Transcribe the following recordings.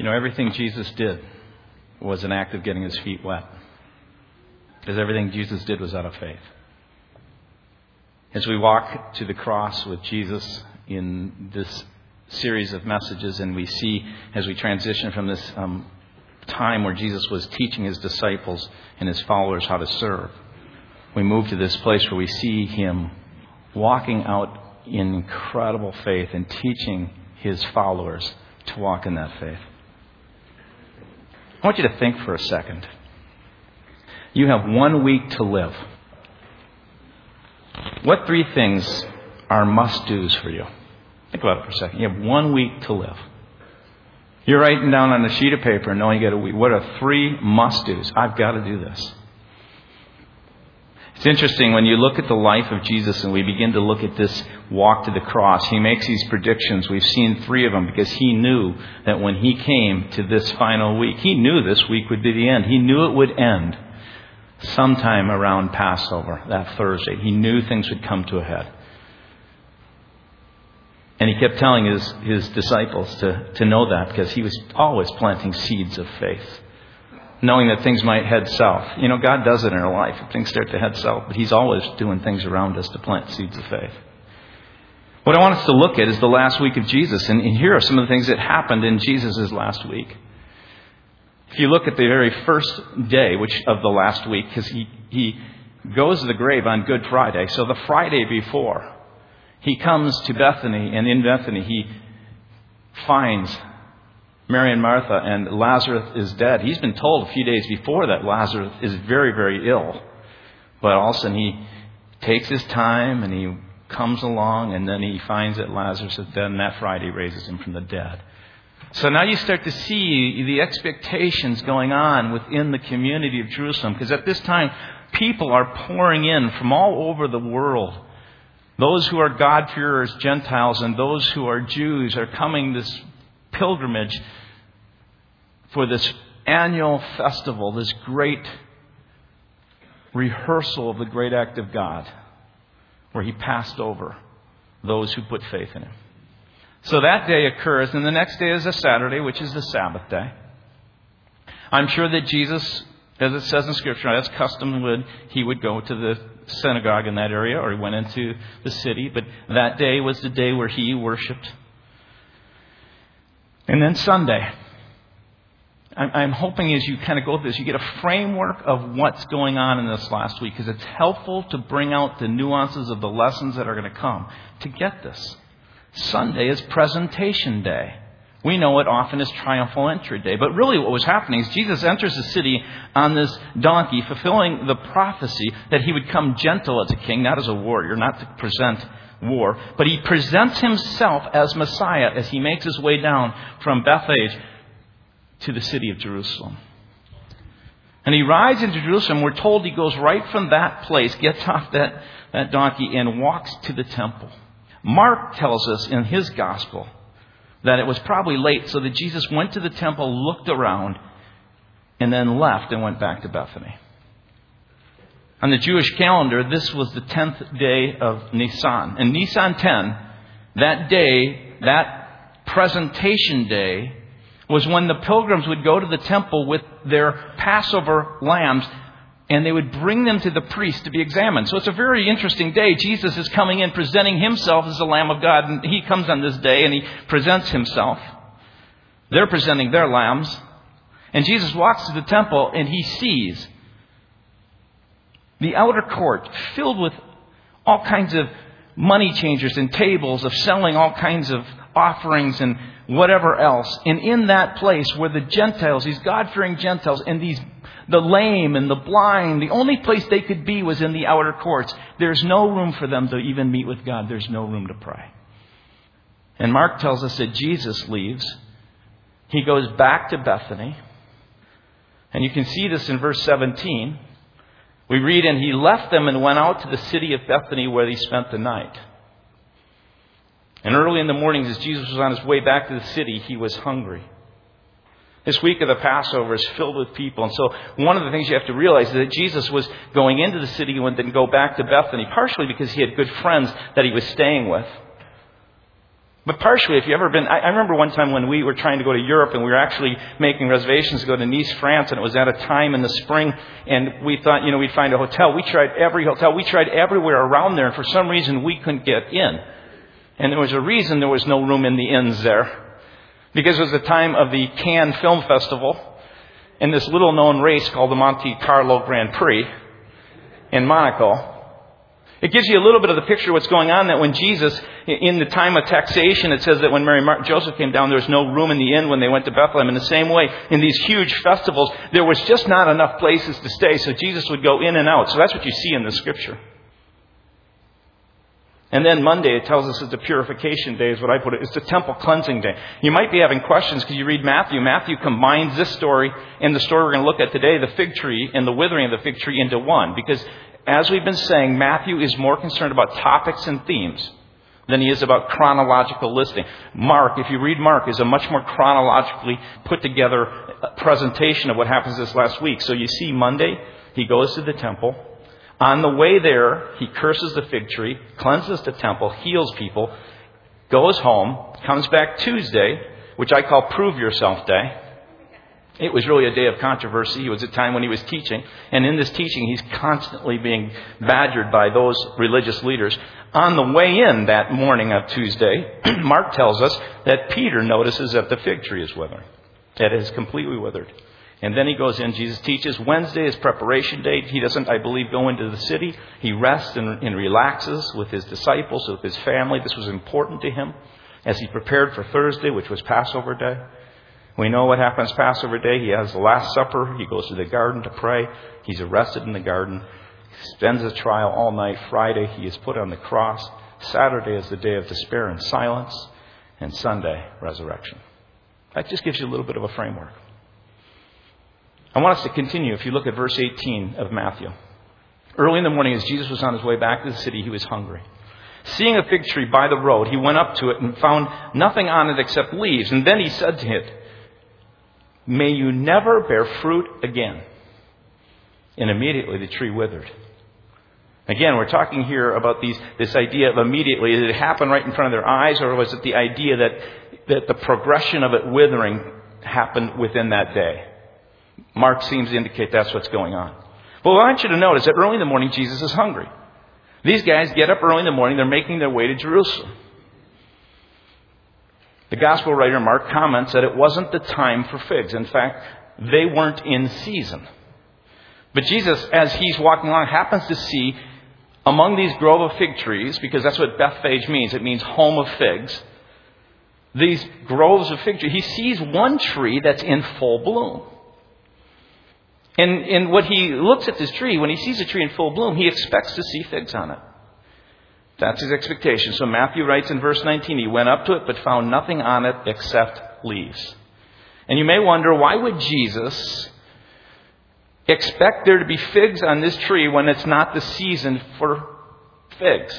You know, everything Jesus did was an act of getting his feet wet. Because everything Jesus did was out of faith. As we walk to the cross with Jesus in this series of messages, and we see as we transition from this um, time where Jesus was teaching his disciples and his followers how to serve, we move to this place where we see him walking out in incredible faith and teaching his followers to walk in that faith. I want you to think for a second. You have one week to live. What three things are must do's for you? Think about it for a second. You have one week to live. You're writing down on a sheet of paper knowing you got a week. What are three must do's? I've got to do this. It's interesting when you look at the life of Jesus and we begin to look at this walk to the cross. He makes these predictions. We've seen three of them because he knew that when he came to this final week, he knew this week would be the end. He knew it would end sometime around Passover, that Thursday. He knew things would come to a head. And he kept telling his, his disciples to, to know that because he was always planting seeds of faith knowing that things might head south. You know, God does it in our life. If things start to head south, but He's always doing things around us to plant seeds of faith. What I want us to look at is the last week of Jesus, and here are some of the things that happened in Jesus' last week. If you look at the very first day, which of the last week, because he, he goes to the grave on Good Friday, so the Friday before, he comes to Bethany, and in Bethany he finds Mary and Martha, and Lazarus is dead. He's been told a few days before that Lazarus is very, very ill. But all of a sudden he takes his time and he comes along and then he finds that Lazarus is dead that Friday raises him from the dead. So now you start to see the expectations going on within the community of Jerusalem because at this time people are pouring in from all over the world. Those who are God-fearers, Gentiles, and those who are Jews are coming this pilgrimage for this annual festival, this great rehearsal of the great act of God, where He passed over those who put faith in Him. So that day occurs, and the next day is a Saturday, which is the Sabbath day. I'm sure that Jesus, as it says in Scripture, as custom would, he would go to the synagogue in that area, or he went into the city, but that day was the day where he worshiped. And then Sunday. I'm hoping as you kind of go through this, you get a framework of what's going on in this last week because it's helpful to bring out the nuances of the lessons that are going to come to get this. Sunday is presentation day. We know it often as triumphal entry day. But really, what was happening is Jesus enters the city on this donkey, fulfilling the prophecy that he would come gentle as a king, not as a warrior, not to present war. But he presents himself as Messiah as he makes his way down from Bethphage to the city of Jerusalem. And he rides into Jerusalem. We're told he goes right from that place, gets off that, that donkey, and walks to the temple. Mark tells us in his gospel that it was probably late, so that Jesus went to the temple, looked around, and then left and went back to Bethany. On the Jewish calendar, this was the 10th day of Nisan. And Nisan 10, that day, that presentation day, was when the pilgrims would go to the temple with their Passover lambs and they would bring them to the priest to be examined. So it's a very interesting day. Jesus is coming in presenting himself as the Lamb of God, and he comes on this day and he presents himself. They're presenting their lambs. And Jesus walks to the temple and he sees the outer court filled with all kinds of money changers and tables of selling all kinds of offerings and whatever else. And in that place where the Gentiles, these God fearing Gentiles, and these the lame and the blind, the only place they could be was in the outer courts. There's no room for them to even meet with God. There's no room to pray. And Mark tells us that Jesus leaves. He goes back to Bethany. And you can see this in verse 17. We read, And he left them and went out to the city of Bethany where he spent the night. And early in the mornings, as Jesus was on his way back to the city, he was hungry. This week of the Passover is filled with people. And so one of the things you have to realize is that Jesus was going into the city and then go back to Bethany, partially because he had good friends that he was staying with. But partially, if you've ever been, I, I remember one time when we were trying to go to Europe and we were actually making reservations to go to Nice, France, and it was at a time in the spring, and we thought, you know, we'd find a hotel. We tried every hotel. We tried everywhere around there, and for some reason we couldn't get in. And there was a reason there was no room in the inns there. Because it was the time of the Cannes Film Festival, and this little known race called the Monte Carlo Grand Prix in Monaco. It gives you a little bit of the picture of what's going on that when Jesus, in the time of taxation, it says that when Mary and Joseph came down, there was no room in the inn when they went to Bethlehem. In the same way, in these huge festivals, there was just not enough places to stay, so Jesus would go in and out. So that's what you see in the scripture. And then Monday, it tells us it's the purification day, is what I put it. It's the temple cleansing day. You might be having questions because you read Matthew. Matthew combines this story and the story we're going to look at today, the fig tree and the withering of the fig tree, into one. Because as we've been saying, Matthew is more concerned about topics and themes than he is about chronological listing. Mark, if you read Mark, is a much more chronologically put together presentation of what happens this last week. So you see Monday, he goes to the temple. On the way there, he curses the fig tree, cleanses the temple, heals people, goes home, comes back Tuesday, which I call Prove Yourself Day. It was really a day of controversy. It was a time when he was teaching. And in this teaching, he's constantly being badgered by those religious leaders. On the way in that morning of Tuesday, Mark tells us that Peter notices that the fig tree is withering. It is completely withered. And then he goes in. Jesus teaches. Wednesday is preparation day. He doesn't, I believe, go into the city. He rests and, and relaxes with his disciples, with his family. This was important to him as he prepared for Thursday, which was Passover day. We know what happens Passover day. He has the Last Supper. He goes to the garden to pray. He's arrested in the garden. He spends the trial all night. Friday, he is put on the cross. Saturday is the day of despair and silence. And Sunday, resurrection. That just gives you a little bit of a framework. I want us to continue if you look at verse 18 of Matthew. Early in the morning, as Jesus was on his way back to the city, he was hungry. Seeing a fig tree by the road, he went up to it and found nothing on it except leaves. And then he said to it, May you never bear fruit again. And immediately the tree withered. Again, we're talking here about these, this idea of immediately. Did it happen right in front of their eyes, or was it the idea that, that the progression of it withering happened within that day? Mark seems to indicate that's what's going on. But what I want you to notice that early in the morning, Jesus is hungry. These guys get up early in the morning, they're making their way to Jerusalem. The gospel writer Mark comments that it wasn't the time for figs. In fact, they weren't in season. But Jesus, as he's walking along, happens to see among these grove of fig trees, because that's what Bethphage means, it means home of figs, these groves of fig trees, he sees one tree that's in full bloom. And, and what he looks at this tree, when he sees a tree in full bloom, he expects to see figs on it. That's his expectation. So Matthew writes in verse 19, he went up to it but found nothing on it except leaves. And you may wonder, why would Jesus expect there to be figs on this tree when it's not the season for figs?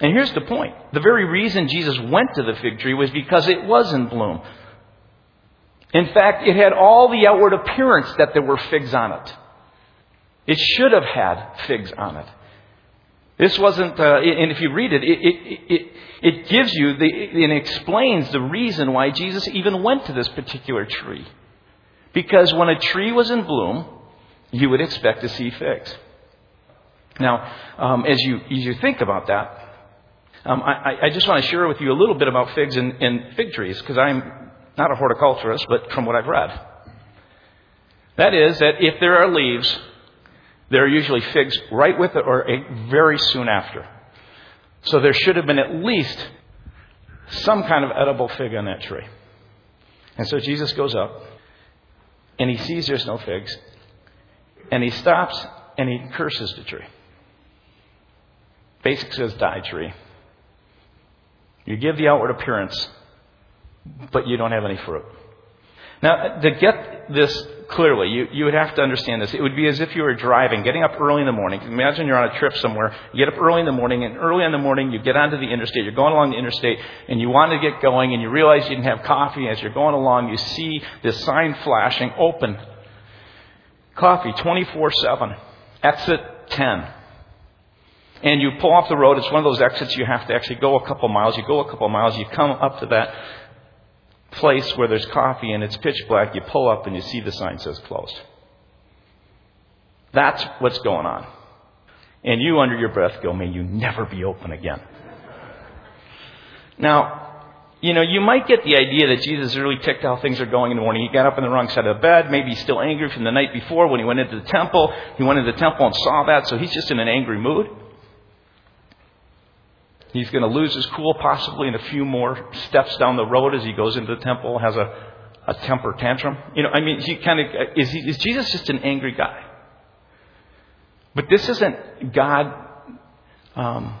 And here's the point. The very reason Jesus went to the fig tree was because it was in bloom. In fact, it had all the outward appearance that there were figs on it. It should have had figs on it. This wasn't, uh, and if you read it, it, it, it, it gives you the, and explains the reason why Jesus even went to this particular tree. Because when a tree was in bloom, you would expect to see figs. Now, um, as you as you think about that, um, I, I, just want to share with you a little bit about figs and, and fig trees because I'm not a horticulturist, but from what I've read. That is, that if there are leaves, there are usually figs right with it or very soon after. So there should have been at least some kind of edible fig on that tree. And so Jesus goes up and he sees there's no figs and he stops and he curses the tree. Basically says, die tree. You give the outward appearance but you don't have any fruit. Now, to get this clearly, you, you would have to understand this. It would be as if you were driving, getting up early in the morning. Imagine you're on a trip somewhere. You get up early in the morning, and early in the morning, you get onto the interstate. You're going along the interstate, and you want to get going, and you realize you didn't have coffee. As you're going along, you see this sign flashing open. Coffee 24 7. Exit 10. and you pull off the road. It's one of those exits you have to actually go a couple miles. You go a couple miles, you come up to that place where there's coffee and it's pitch black. You pull up and you see the sign says closed. That's what's going on. And you, under your breath, go, may you never be open again. Now, you know, you might get the idea that Jesus is really ticked how things are going in the morning. He got up on the wrong side of the bed, maybe he's still angry from the night before when he went into the temple. He went into the temple and saw that, so he's just in an angry mood. He's going to lose his cool possibly in a few more steps down the road as he goes into the temple, has a, a temper tantrum. You know, I mean, he kind of, is, he, is Jesus just an angry guy? But this isn't God um,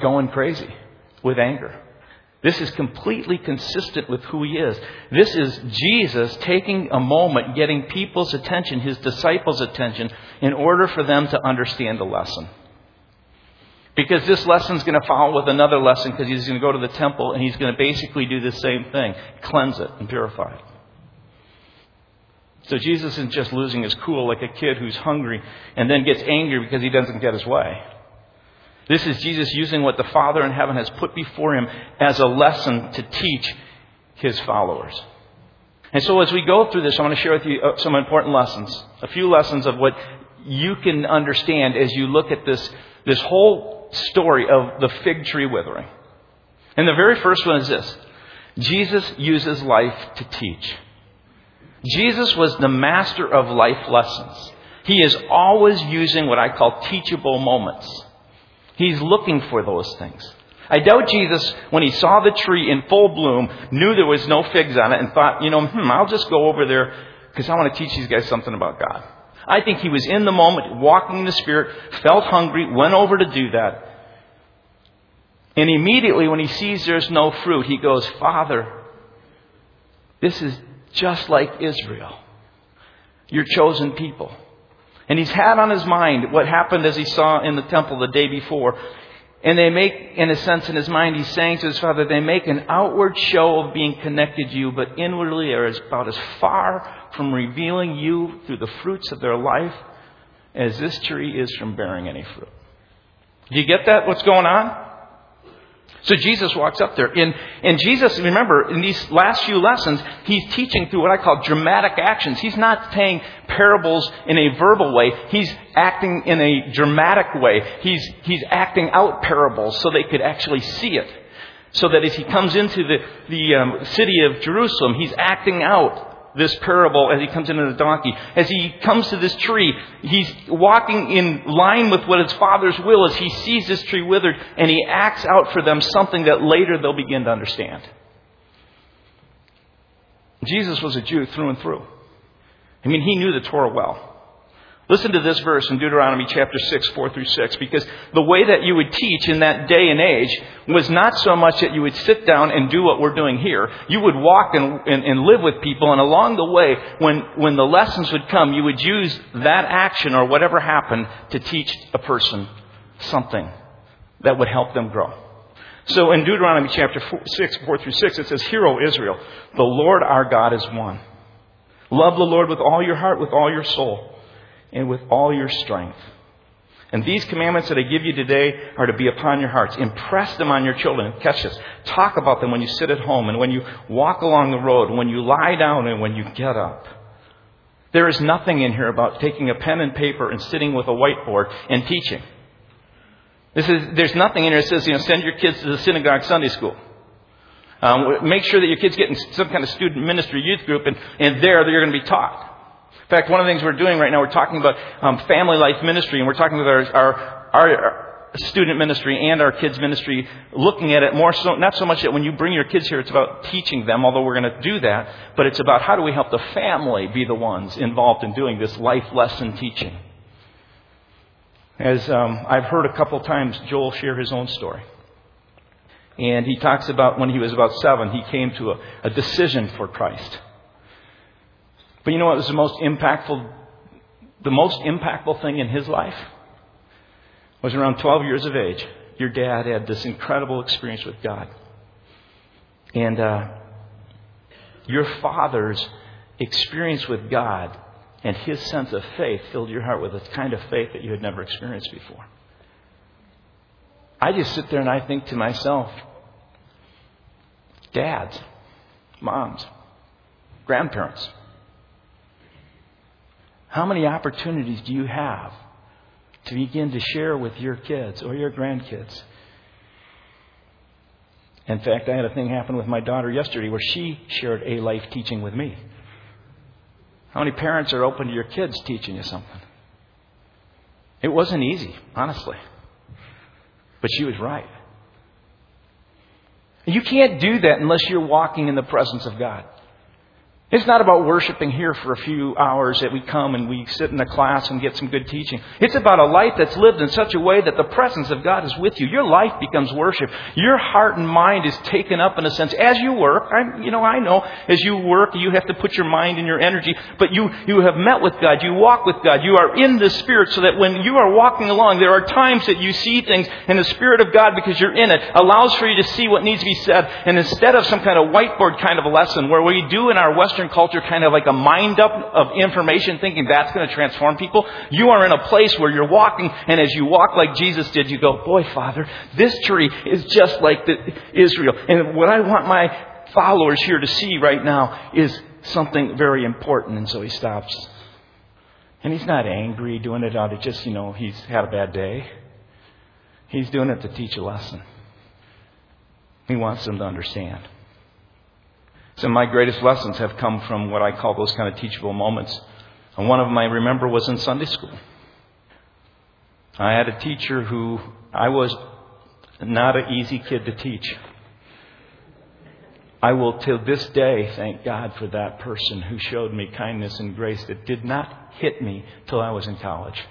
going crazy with anger. This is completely consistent with who he is. This is Jesus taking a moment, getting people's attention, his disciples' attention, in order for them to understand the lesson. Because this lesson is going to follow with another lesson because he's going to go to the temple and he's going to basically do the same thing cleanse it and purify it. So Jesus isn't just losing his cool like a kid who's hungry and then gets angry because he doesn't get his way. This is Jesus using what the Father in heaven has put before him as a lesson to teach his followers. And so as we go through this, I want to share with you uh, some important lessons. A few lessons of what you can understand as you look at this, this whole story of the fig tree withering. And the very first one is this Jesus uses life to teach. Jesus was the master of life lessons. He is always using what I call teachable moments. He's looking for those things. I doubt Jesus, when he saw the tree in full bloom, knew there was no figs on it and thought, you know, hmm, I'll just go over there because I want to teach these guys something about God. I think he was in the moment, walking in the Spirit, felt hungry, went over to do that. And immediately, when he sees there's no fruit, he goes, Father, this is just like Israel, your chosen people. And he's had on his mind what happened as he saw in the temple the day before. And they make, in a sense, in his mind, he's saying to his father, they make an outward show of being connected to you, but inwardly they are about as far from revealing you through the fruits of their life as this tree is from bearing any fruit. Do you get that? What's going on? So Jesus walks up there. And, and Jesus, remember, in these last few lessons, he's teaching through what I call dramatic actions. He's not saying parables in a verbal way. He's acting in a dramatic way. He's, he's acting out parables so they could actually see it. So that as he comes into the, the um, city of Jerusalem, he's acting out this parable as he comes into the donkey. As he comes to this tree, he's walking in line with what his father's will is. He sees this tree withered and he acts out for them something that later they'll begin to understand. Jesus was a Jew through and through. I mean, he knew the Torah well. Listen to this verse in Deuteronomy chapter 6, 4 through 6, because the way that you would teach in that day and age was not so much that you would sit down and do what we're doing here. You would walk and, and, and live with people, and along the way, when, when the lessons would come, you would use that action or whatever happened to teach a person something that would help them grow. So in Deuteronomy chapter 4, 6, 4 through 6, it says, Hear, O Israel, the Lord our God is one. Love the Lord with all your heart, with all your soul and with all your strength. And these commandments that I give you today are to be upon your hearts. Impress them on your children. Catch this. Talk about them when you sit at home and when you walk along the road, when you lie down and when you get up. There is nothing in here about taking a pen and paper and sitting with a whiteboard and teaching. This is, there's nothing in here that says, you know, send your kids to the synagogue Sunday school. Um, make sure that your kids get in some kind of student ministry youth group and, and there they're going to be taught. In fact, one of the things we're doing right now, we're talking about um, family life ministry, and we're talking with our, our, our student ministry and our kids ministry, looking at it more so, not so much that when you bring your kids here, it's about teaching them, although we're going to do that, but it's about how do we help the family be the ones involved in doing this life lesson teaching. As um, I've heard a couple times Joel share his own story. And he talks about when he was about seven, he came to a, a decision for Christ. But you know what was the most impactful? The most impactful thing in his life was around 12 years of age. Your dad had this incredible experience with God. And uh, your father's experience with God and his sense of faith filled your heart with a kind of faith that you had never experienced before. I just sit there and I think to myself, dads, moms, grandparents, how many opportunities do you have to begin to share with your kids or your grandkids? In fact, I had a thing happen with my daughter yesterday where she shared a life teaching with me. How many parents are open to your kids teaching you something? It wasn't easy, honestly. But she was right. You can't do that unless you're walking in the presence of God. It's not about worshiping here for a few hours that we come and we sit in a class and get some good teaching. It's about a life that's lived in such a way that the presence of God is with you. Your life becomes worship. Your heart and mind is taken up in a sense as you work. I, you know, I know as you work, you have to put your mind and your energy, but you, you have met with God. You walk with God. You are in the Spirit so that when you are walking along, there are times that you see things and the Spirit of God, because you're in it, allows for you to see what needs to be said. And instead of some kind of whiteboard kind of a lesson where we do in our Western Western culture kind of like a mind up of information thinking that's going to transform people. You are in a place where you're walking and as you walk like Jesus did, you go, boy, Father, this tree is just like the Israel. And what I want my followers here to see right now is something very important. And so he stops. And he's not angry doing it out of just, you know, he's had a bad day. He's doing it to teach a lesson. He wants them to understand. Some of my greatest lessons have come from what I call those kind of teachable moments. And one of them I remember was in Sunday school. I had a teacher who I was not an easy kid to teach. I will till this day thank God for that person who showed me kindness and grace that did not hit me till I was in college.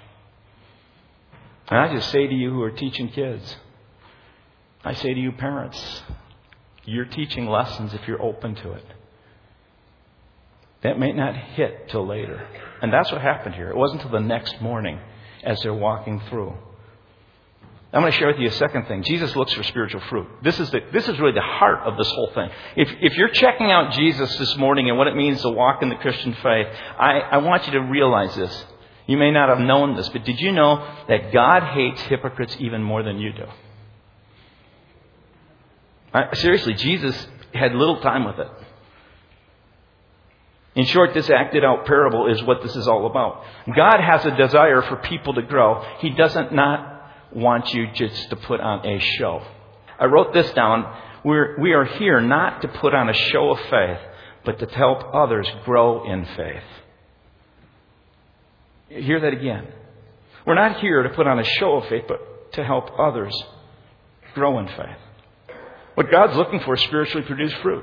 And I just say to you who are teaching kids, I say to you parents, you're teaching lessons if you're open to it. That may not hit till later. And that's what happened here. It wasn't until the next morning as they're walking through. I'm going to share with you a second thing. Jesus looks for spiritual fruit. This is, the, this is really the heart of this whole thing. If, if you're checking out Jesus this morning and what it means to walk in the Christian faith, I, I want you to realize this. You may not have known this, but did you know that God hates hypocrites even more than you do? I, seriously, Jesus had little time with it. In short, this acted out parable is what this is all about. God has a desire for people to grow. He doesn't not want you just to put on a show. I wrote this down. We're, we are here not to put on a show of faith, but to help others grow in faith. Hear that again. We're not here to put on a show of faith, but to help others grow in faith. What God's looking for is spiritually produced fruit.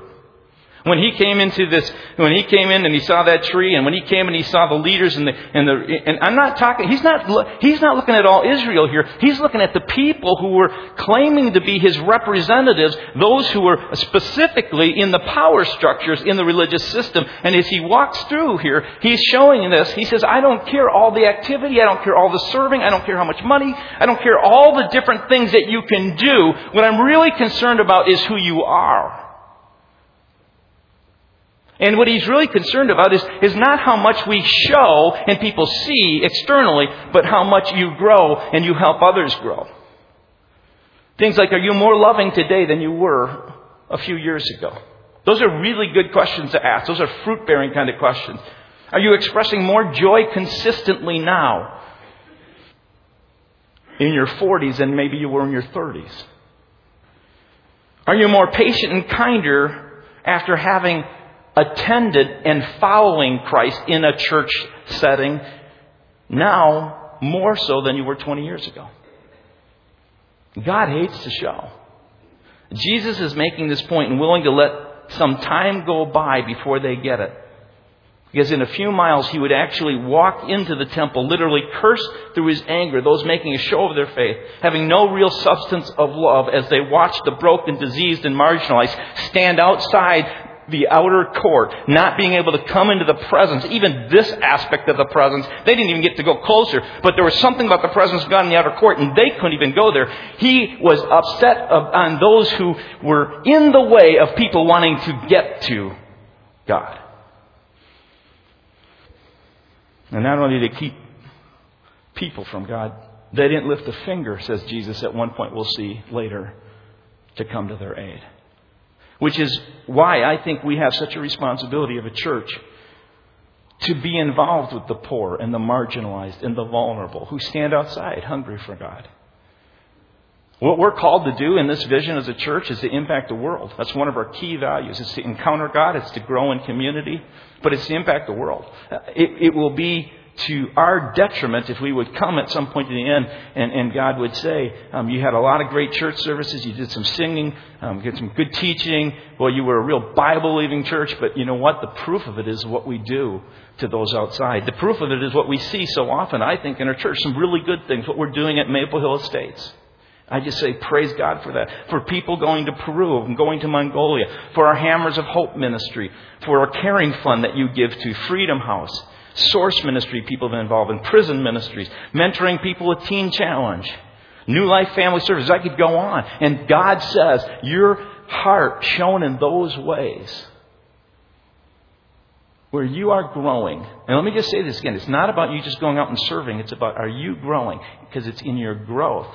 When he came into this, when he came in and he saw that tree, and when he came and he saw the leaders and the, and the, and I'm not talking, he's not, he's not looking at all Israel here. He's looking at the people who were claiming to be his representatives, those who were specifically in the power structures in the religious system. And as he walks through here, he's showing this. He says, I don't care all the activity, I don't care all the serving, I don't care how much money, I don't care all the different things that you can do. What I'm really concerned about is who you are. And what he's really concerned about is, is not how much we show and people see externally, but how much you grow and you help others grow. Things like, are you more loving today than you were a few years ago? Those are really good questions to ask. Those are fruit bearing kind of questions. Are you expressing more joy consistently now in your 40s than maybe you were in your 30s? Are you more patient and kinder after having attended and following Christ in a church setting now more so than you were 20 years ago. God hates to show. Jesus is making this point and willing to let some time go by before they get it. Because in a few miles, he would actually walk into the temple, literally curse through his anger those making a show of their faith, having no real substance of love as they watched the broken, diseased, and marginalized stand outside the outer court, not being able to come into the presence, even this aspect of the presence, they didn't even get to go closer, but there was something about the presence of God in the outer court, and they couldn't even go there. He was upset on those who were in the way of people wanting to get to God. And not only to keep people from God, They didn't lift a finger, says Jesus at one point, we'll see later, to come to their aid. Which is why I think we have such a responsibility of a church to be involved with the poor and the marginalized and the vulnerable who stand outside hungry for God. What we're called to do in this vision as a church is to impact the world. That's one of our key values. It's to encounter God, it's to grow in community, but it's to impact the world. It, it will be to our detriment if we would come at some point to the end and, and God would say, um, You had a lot of great church services, you did some singing, um, you some good teaching, well, you were a real Bible believing church, but you know what? The proof of it is what we do to those outside. The proof of it is what we see so often, I think, in our church. Some really good things, what we're doing at Maple Hill Estates. I just say praise God for that. For people going to Peru and going to Mongolia, for our Hammers of Hope ministry, for our caring fund that you give to Freedom House, source ministry people that involved in prison ministries, mentoring people with Teen Challenge, New Life Family Services. I could go on. And God says, your heart shown in those ways where you are growing. And let me just say this again. It's not about you just going out and serving. It's about are you growing? Because it's in your growth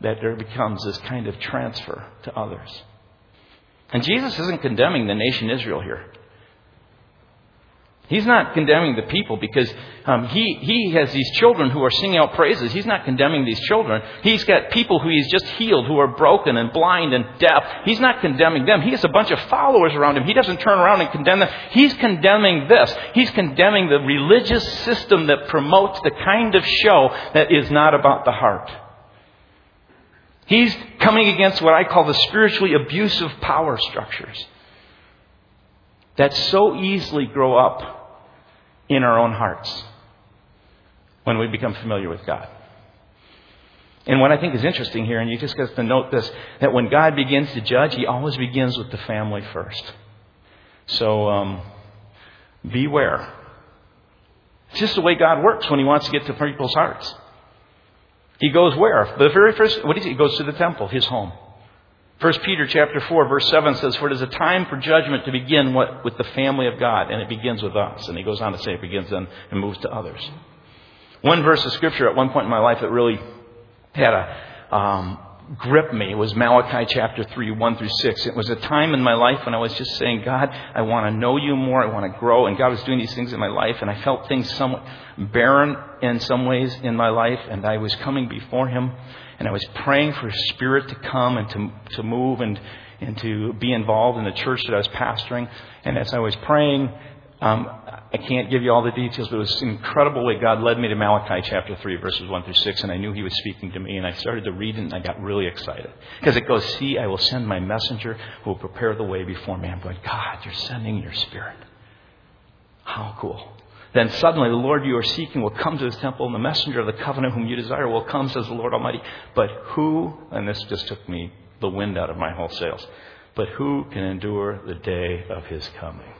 that there becomes this kind of transfer to others. And Jesus isn't condemning the nation Israel here. He's not condemning the people because um, he, he has these children who are singing out praises. He's not condemning these children. He's got people who he's just healed who are broken and blind and deaf. He's not condemning them. He has a bunch of followers around him. He doesn't turn around and condemn them. He's condemning this. He's condemning the religious system that promotes the kind of show that is not about the heart. He's coming against what I call the spiritually abusive power structures that so easily grow up in our own hearts when we become familiar with God. And what I think is interesting here, and you just got to note this, that when God begins to judge, He always begins with the family first. So, um, beware. It's just the way God works when He wants to get to people's hearts. He goes where? The very first, what is he? He goes to the temple, his home. 1 Peter chapter 4 verse 7 says, For it is a time for judgment to begin what, with the family of God, and it begins with us. And he goes on to say it begins then and moves to others. One verse of scripture at one point in my life that really had a, um, gripped me was Malachi chapter 3, 1 through 6. It was a time in my life when I was just saying, God, I want to know you more. I want to grow. And God was doing these things in my life. And I felt things somewhat barren in some ways in my life. And I was coming before Him. And I was praying for His Spirit to come and to, to move and, and to be involved in the church that I was pastoring. And as I was praying, um, I can't give you all the details, but it was incredible way God led me to Malachi chapter 3, verses 1 through 6, and I knew He was speaking to me, and I started to read it, and I got really excited. Because it goes, See, I will send my messenger who will prepare the way before me. I'm going, God, you're sending your Spirit. How cool. Then suddenly the Lord you are seeking will come to his temple, and the messenger of the covenant whom you desire will come, says the Lord Almighty. But who, and this just took me the wind out of my whole sails, but who can endure the day of his coming?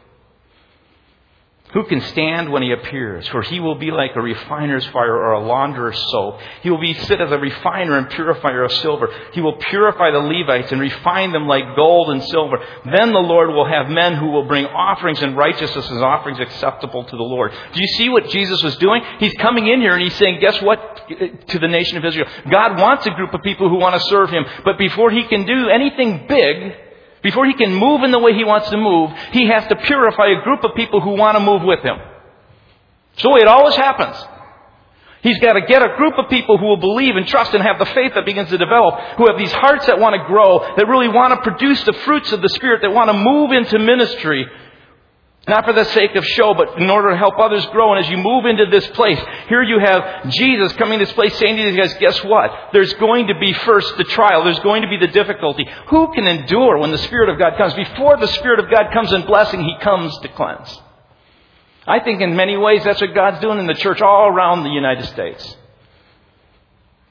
Who can stand when he appears? For he will be like a refiner's fire or a launderer's soap. He will be sit as a refiner and purifier of silver. He will purify the Levites and refine them like gold and silver. Then the Lord will have men who will bring offerings and righteousness as offerings acceptable to the Lord. Do you see what Jesus was doing? He's coming in here and he's saying, guess what? To the nation of Israel. God wants a group of people who want to serve him. But before he can do anything big, before he can move in the way he wants to move, he has to purify a group of people who want to move with him. So it always happens. He's got to get a group of people who will believe and trust and have the faith that begins to develop, who have these hearts that want to grow, that really want to produce the fruits of the Spirit, that want to move into ministry, not for the sake of show, but in order to help others grow. And as you move into this place, here you have Jesus coming to this place saying to these guys, guess what? There's going to be first the trial. There's going to be the difficulty. Who can endure when the Spirit of God comes? Before the Spirit of God comes in blessing, He comes to cleanse. I think in many ways that's what God's doing in the church all around the United States.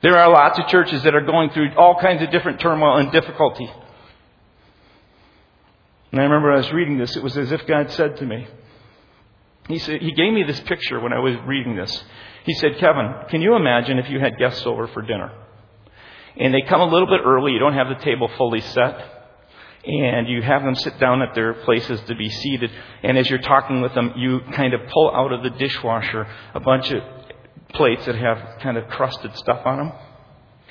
There are lots of churches that are going through all kinds of different turmoil and difficulty. And I remember I was reading this, it was as if God said to me, He said, He gave me this picture when I was reading this. He said, Kevin, can you imagine if you had guests over for dinner? And they come a little bit early, you don't have the table fully set, and you have them sit down at their places to be seated, and as you're talking with them, you kind of pull out of the dishwasher a bunch of plates that have kind of crusted stuff on them,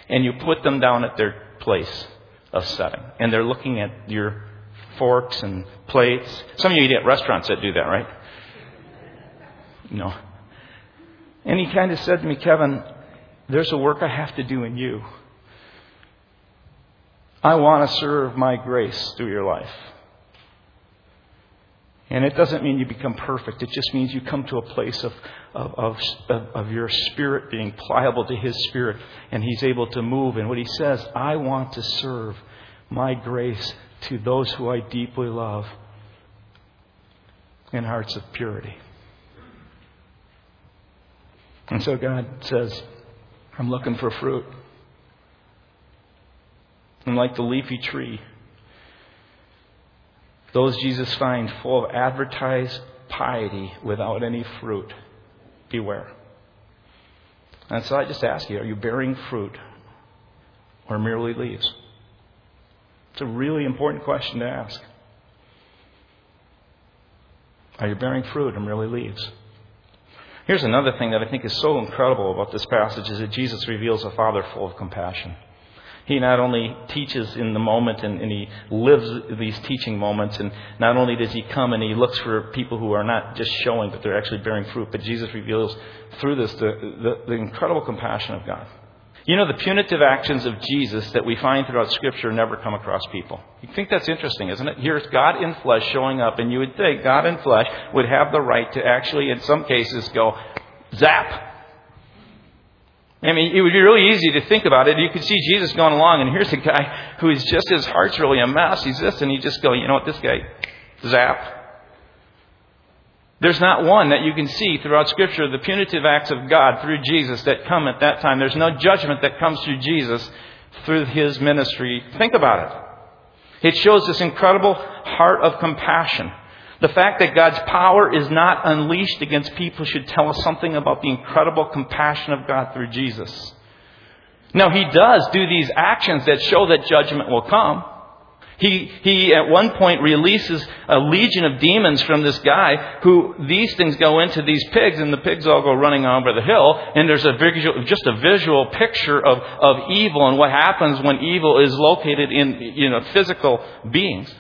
and you put them down at their place of setting. And they're looking at your forks and plates. Some of you eat at restaurants that do that, right? No. And he kind of said to me, Kevin, there's a work I have to do in you. I want to serve my grace through your life. And it doesn't mean you become perfect. It just means you come to a place of, of, of, of, your spirit being pliable to His Spirit, and He's able to move. And what He says, I want to serve my grace to those who I deeply love in hearts of purity. And so God says, I'm looking for fruit. And like the leafy tree, those Jesus finds full of advertised piety without any fruit, beware. And so I just ask you, are you bearing fruit or merely leaves? It's a really important question to ask. Are you bearing fruit or merely leaves? Here's another thing that I think is so incredible about this passage is that Jesus reveals a Father full of compassion. He not only teaches in the moment and, and, he lives these teaching moments, and not only does he come and he looks for people who are not just showing, but they're actually bearing fruit, but Jesus reveals through this the, the, the incredible compassion of God. You know, the punitive actions of Jesus that we find throughout Scripture never come across people. You think that's interesting, isn't it? Here's God in flesh showing up, and you would think God in flesh would have the right to actually, in some cases, go zap I mean, it would be really easy to think about it. You could see Jesus going along, and here's a guy who is just his heart's really a mess. He's this, and you just go, you know what, this guy, zap. There's not one that you can see throughout Scripture, the punitive acts of God through Jesus that come at that time. There's no judgment that comes through Jesus through his ministry. Think about it. It shows this incredible heart of compassion. The fact that God's power is not unleashed against people should tell us something about the incredible compassion of God through Jesus. Now, He does do these actions that show that judgment will come. He, he at one point releases a legion of demons from this guy who these things go into these pigs and the pigs all go running over the hill and there's a visual, just a visual picture of, of evil and what happens when evil is located in, you know, physical beings.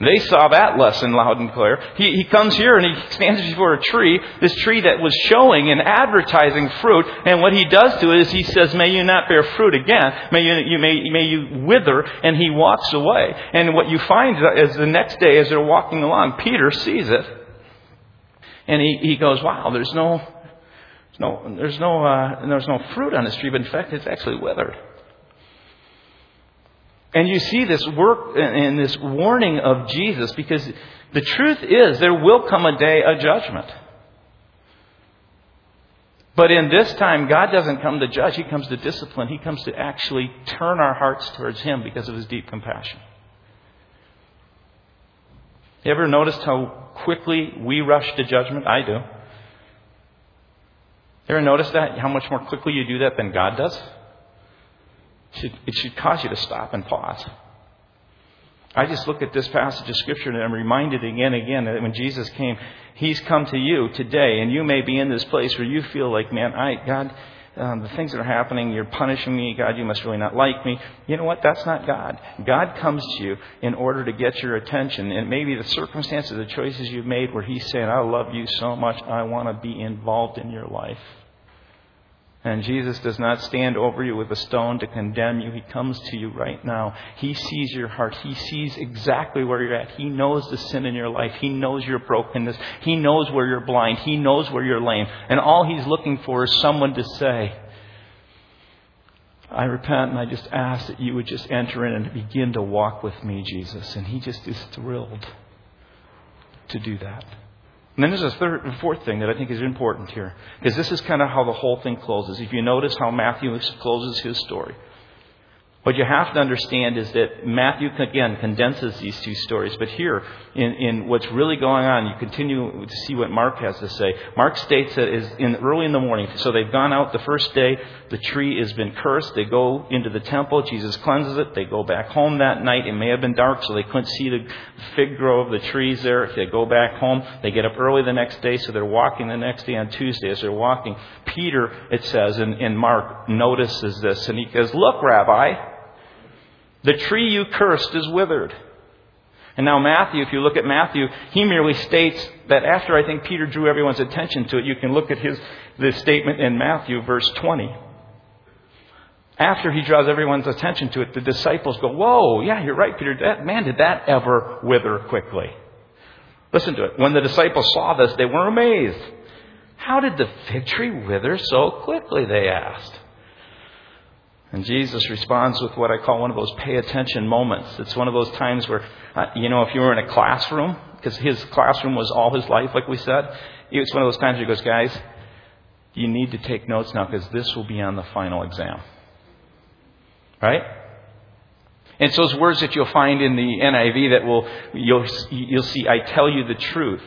They saw that lesson loud and clear. He, he comes here and he stands before a tree, this tree that was showing and advertising fruit. And what he does to it is he says, May you not bear fruit again. May you, you, may, may you wither. And he walks away. And what you find is the next day, as they're walking along, Peter sees it. And he, he goes, Wow, there's no, no, there's no, uh, there's no fruit on this tree, but in fact, it's actually withered. And you see this work and this warning of Jesus because the truth is there will come a day of judgment. But in this time, God doesn't come to judge, He comes to discipline. He comes to actually turn our hearts towards Him because of His deep compassion. You ever noticed how quickly we rush to judgment? I do. You ever notice that? How much more quickly you do that than God does? Should, it should cause you to stop and pause. I just look at this passage of Scripture and I'm reminded again and again that when Jesus came, He's come to you today, and you may be in this place where you feel like, man, I, God, um, the things that are happening, you're punishing me. God, you must really not like me. You know what? That's not God. God comes to you in order to get your attention. And maybe the circumstances, the choices you've made where He's saying, I love you so much, I want to be involved in your life. And Jesus does not stand over you with a stone to condemn you. He comes to you right now. He sees your heart. He sees exactly where you're at. He knows the sin in your life. He knows your brokenness. He knows where you're blind. He knows where you're lame. And all He's looking for is someone to say, I repent and I just ask that you would just enter in and begin to walk with me, Jesus. And He just is thrilled to do that. And then there's a third and fourth thing that I think is important here, because this is kind of how the whole thing closes. If you notice how Matthew closes his story, What you have to understand is that Matthew, again, condenses these two stories. But here, in, in what's really going on, you continue to see what Mark has to say. Mark states that is in early in the morning. So they've gone out the first day. The tree has been cursed. They go into the temple. Jesus cleanses it. They go back home that night. It may have been dark, so they couldn't see the fig grove, the trees there. If they go back home, they get up early the next day, so they're walking the next day on Tuesday. As they're walking, Peter, it says and, in Mark, notices this, and he goes, Look, Rabbi, the tree you cursed is withered. And now Matthew, if you look at Matthew, he merely states that after I think Peter drew everyone's attention to it, you can look at his the statement in Matthew, verse 20. After he draws everyone's attention to it, the disciples go, Whoa, yeah, you're right, Peter. That, man, did that ever wither quickly? Listen to it. When the disciples saw this, they were amazed. How did the fig tree wither so quickly? They asked. And Jesus responds with what I call one of those pay attention moments. It's one of those times where, uh, you know, if you were in a classroom, because his classroom was all his life, like we said, it's one of those times where he goes, guys, you need to take notes now because this will be on the final exam. Right? And it's those words that you'll find in the NIV that will, you'll, you'll see, I tell you the truth.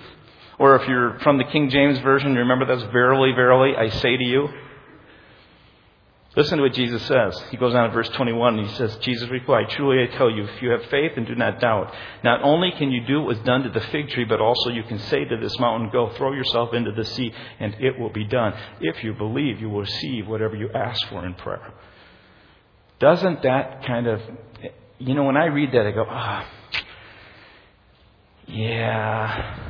Or if you're from the King James Version, remember that's verily, verily, I say to you. Listen to what Jesus says. He goes on in verse 21 and he says, Jesus replied, Truly I tell you, if you have faith and do not doubt, not only can you do what was done to the fig tree, but also you can say to this mountain, Go, throw yourself into the sea, and it will be done. If you believe, you will receive whatever you ask for in prayer. Doesn't that kind of, you know, when I read that, I go, ah, oh, yeah.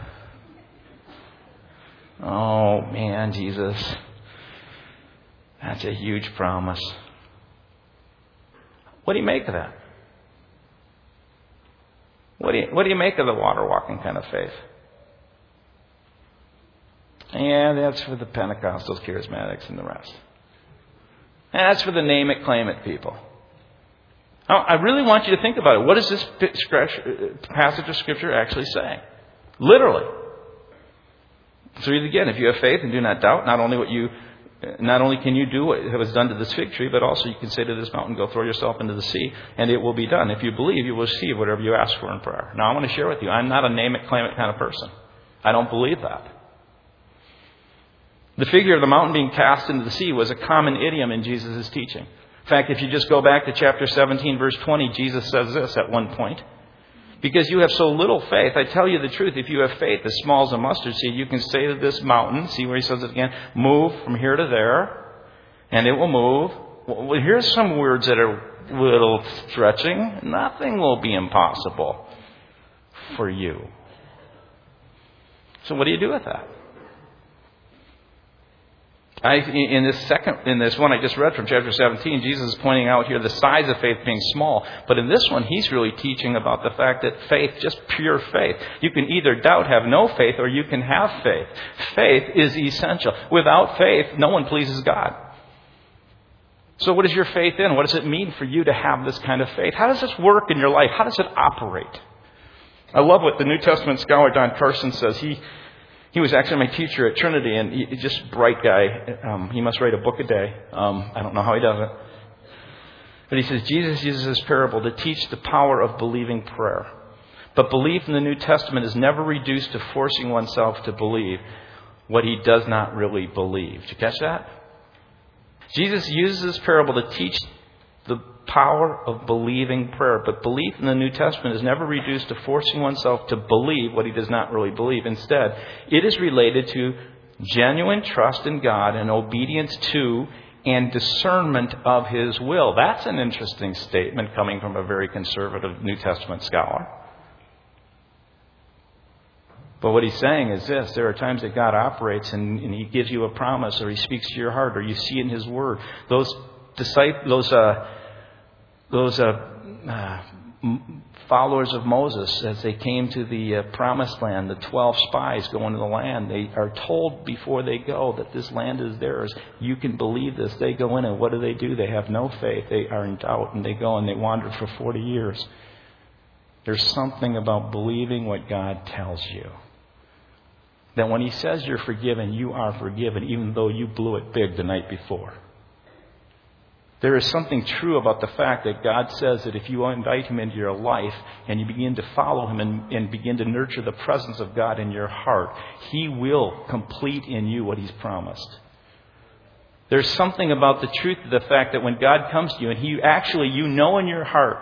Oh, man, Jesus. That's a huge promise. What do you make of that? What do you, what do you make of the water walking kind of faith? Yeah, that's for the Pentecostals, charismatics, and the rest. And that's for the name it, claim it people. Now, I really want you to think about it. What does this uh, passage of Scripture actually say? Literally. So read it again. If you have faith and do not doubt, not only what you not only can you do what was done to this fig tree, but also you can say to this mountain, Go throw yourself into the sea, and it will be done. If you believe, you will receive whatever you ask for in prayer. Now, I want to share with you, I'm not a name it, claim it kind of person. I don't believe that. The figure of the mountain being cast into the sea was a common idiom in Jesus' teaching. In fact, if you just go back to chapter 17, verse 20, Jesus says this at one point. Because you have so little faith, I tell you the truth, if you have faith as small as a mustard seed, you can say to this mountain, see where he says it again, move from here to there, and it will move. Well, here's some words that are a little stretching. Nothing will be impossible for you. So what do you do with that? I, in this second, in this one I just read from chapter 17, Jesus is pointing out here the size of faith being small. But in this one, he's really teaching about the fact that faith, just pure faith, you can either doubt, have no faith, or you can have faith. Faith is essential. Without faith, no one pleases God. So what is your faith in? What does it mean for you to have this kind of faith? How does this work in your life? How does it operate? I love what the New Testament scholar Don Carson says. He he was actually my teacher at Trinity, and he, just bright guy. Um, he must write a book a day. Um, I don't know how he does it. But he says Jesus uses this parable to teach the power of believing prayer. But belief in the New Testament is never reduced to forcing oneself to believe what he does not really believe. Did you catch that? Jesus uses this parable to teach the power of believing prayer. But belief in the New Testament is never reduced to forcing oneself to believe what he does not really believe. Instead, it is related to genuine trust in God and obedience to and discernment of his will. That's an interesting statement coming from a very conservative New Testament scholar. But what he's saying is this there are times that God operates and, and, he gives you a promise or he speaks to your heart or you see in his word. Those disciples, those uh, those uh, uh, followers of Moses, as they came to the uh, promised land, the 12 spies go into the land, they are told before they go that this land is theirs. You can believe this. They go in, and what do they do? They have no faith. They are in doubt, and they go and they wander for 40 years. There's something about believing what God tells you. That when He says you're forgiven, you are forgiven, even though you blew it big the night before. There is something true about the fact that God says that if you invite Him into your life and you begin to follow Him and, and, begin to nurture the presence of God in your heart, He will complete in you what He's promised. There's something about the truth of the fact that when God comes to you and He actually, you know in your heart,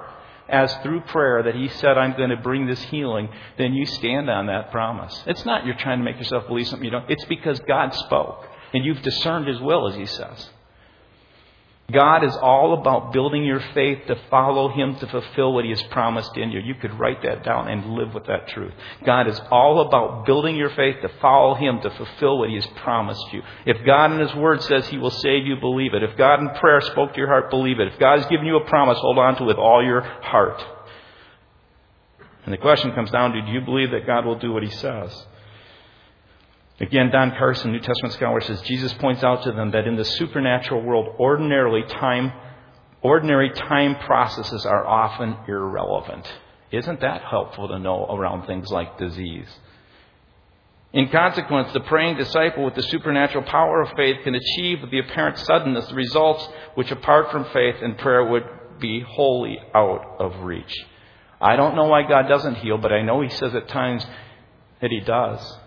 as through prayer that He said, I'm going to bring this healing, then you stand on that promise. It's not you're trying to make yourself believe something you don't. It's because God spoke and you've discerned His will, as He says. God is all about building your faith to follow Him to fulfill what He has promised in you. You could write that down and live with that truth. God is all about building your faith to follow Him to fulfill what He has promised you. If God in His Word says He will save you, believe it. If God in prayer spoke to your heart, believe it. If God has given you a promise, hold on to it with all your heart. And the question comes down to do you believe that God will do what He says? Again, Don Carson, New Testament scholar, says Jesus points out to them that in the supernatural world, ordinarily time, ordinary time processes are often irrelevant. Isn't that helpful to know around things like disease? In consequence, the praying disciple with the supernatural power of faith can achieve with the apparent suddenness the results which, apart from faith and prayer, would be wholly out of reach. I don't know why God doesn't heal, but I know He says at times that He does.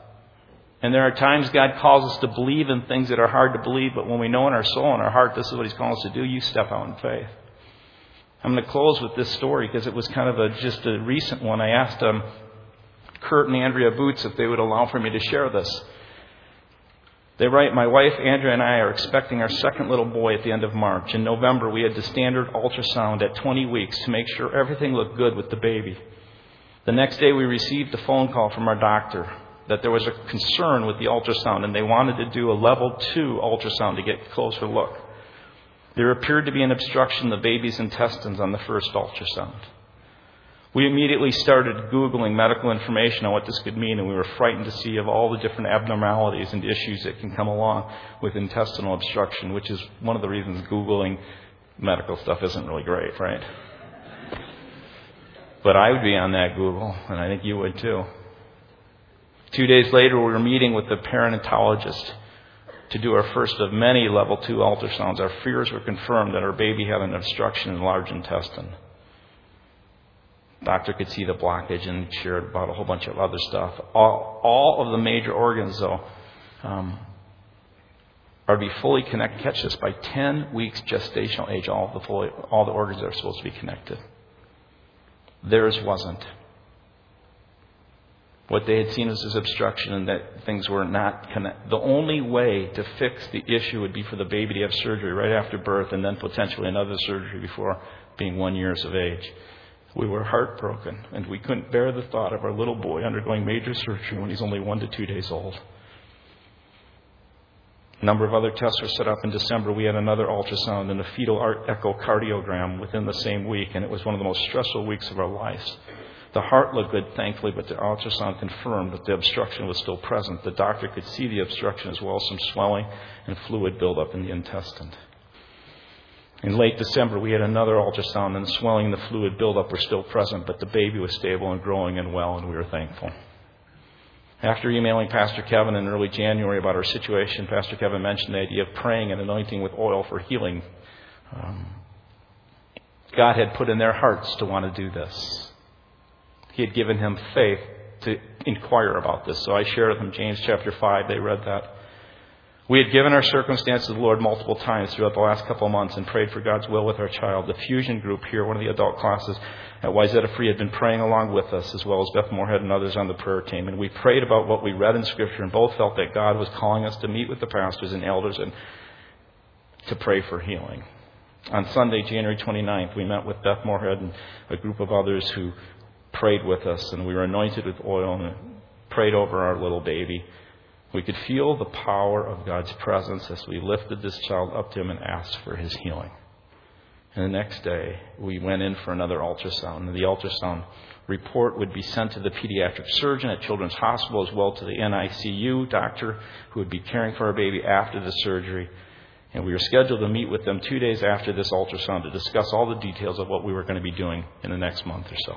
And there are times God calls us to believe in things that are hard to believe, but when we know in our soul and our heart this is what He's calling us to do, you step out in faith. I'm going to close with this story because it was kind of a, just a recent one. I asked um, Kurt and Andrea Boots if they would allow for me to share this. They write, My wife, Andrea, and I are expecting our second little boy at the end of March. In November, we had the standard ultrasound at 20 weeks to make sure everything looked good with the baby. The next day, we received a phone call from our doctor that there was a concern with the ultrasound and they wanted to do a level two ultrasound to get a closer look. There appeared to be an obstruction in the baby's intestines on the first ultrasound. We immediately started Googling medical information on what this could mean, and we were frightened to see of all the different abnormalities and issues that can come along with intestinal obstruction, which is one of the reasons Googling medical stuff isn't really great, right? But I would be on that Google, and I think you would too. Two days later, we were meeting with the perinatologist to do our first of many level two ultrasounds. Our fears were confirmed that our baby had an obstruction in the large intestine. Doctor could see the blockage and shared about a whole bunch of other stuff. All, all of the major organs, though, um, are to be fully connected. Catch this by 10 weeks gestational age, all the fully, all the organs are supposed to be connected. Theirs wasn't what they had seen as this obstruction and that things were not connected. The only way to fix the issue would be for the baby to have surgery right after birth and then potentially another surgery before being one years of age. We were heartbroken and we couldn't bear the thought of our little boy undergoing major surgery when he's only one to two days old. A number of other tests were set up in December. We had another ultrasound and a fetal echocardiogram within the same week, and it was one of the most stressful weeks of our lives. The heart looked good, thankfully, but the ultrasound confirmed that the obstruction was still present. The doctor could see the obstruction as well as some swelling and fluid buildup in the intestine. In late December, we had another ultrasound, and the swelling and the fluid buildup were still present, but the baby was stable and growing and well, and we were thankful. After emailing Pastor Kevin in early January about our situation, Pastor Kevin mentioned the idea of praying and anointing with oil for healing. Um, God had put in their hearts to want to do this. He had given him faith to inquire about this. So I shared with him James chapter 5. They read that. We had given our circumstances to the Lord multiple times throughout the last couple of months and prayed for God's will with our child. The fusion group here, one of the adult classes at Wayzata Free, had been praying along with us, as well as Beth Moorhead and others on the prayer team. And we prayed about what we read in Scripture and both felt that God was calling us to meet with the pastors and elders and to pray for healing. On Sunday, January 29th, we met with Beth Moorhead and a group of others who prayed with us, and we were anointed with oil and prayed over our little baby. We could feel the power of God's presence as we lifted this child up to Him and asked for His healing. And the next day, we went in for another ultrasound. And the ultrasound report would be sent to the pediatric surgeon at Children's Hospital as well to the NICU doctor who would be caring for our baby after the surgery. And we were scheduled to meet with them two days after this ultrasound to discuss all the details of what we were going to be doing in the next month or so.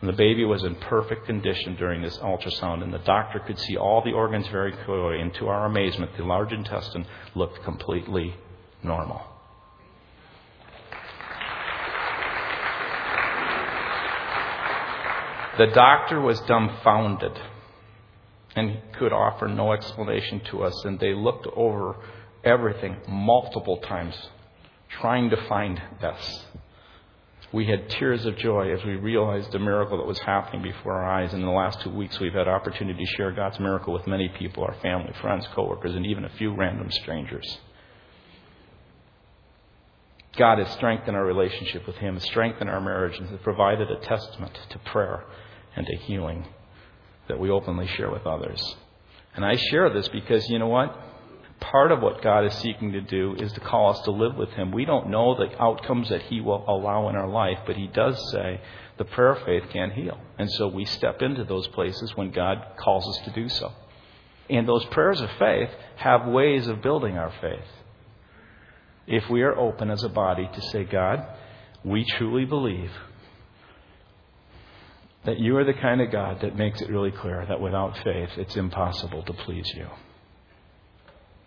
And the baby was in perfect condition during this ultrasound, and the doctor could see all the organs very clearly. And to our amazement, the large intestine looked completely normal. The doctor was dumbfounded and could offer no explanation to us. And they looked over everything multiple times, trying to find this. We had tears of joy as we realized the miracle that was happening before our eyes. And in the last two weeks, we've had opportunity to share God's miracle with many people our family, friends, coworkers, and even a few random strangers. God has strengthened our relationship with Him, has strengthened our marriage, and has provided a testament to prayer and to healing that we openly share with others. And I share this because you know what? Part of what God is seeking to do is to call us to live with Him. We don't know the outcomes that He will allow in our life, but He does say the prayer of faith can heal. And so we step into those places when God calls us to do so. And those prayers of faith have ways of building our faith. If we are open as a body to say, God, we truly believe that you are the kind of God that makes it really clear that without faith it's impossible to please you.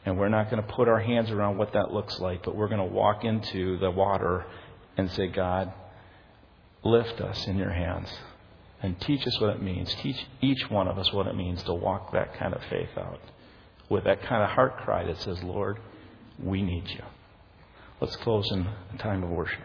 And we're not going to put our hands around what that looks like, but we're going to walk into the water and say, God, lift us in your hands and teach us what it means. Teach each one of us what it means to walk that kind of faith out with that kind of heart cry that says, Lord, we need you. Let's close in a time of worship.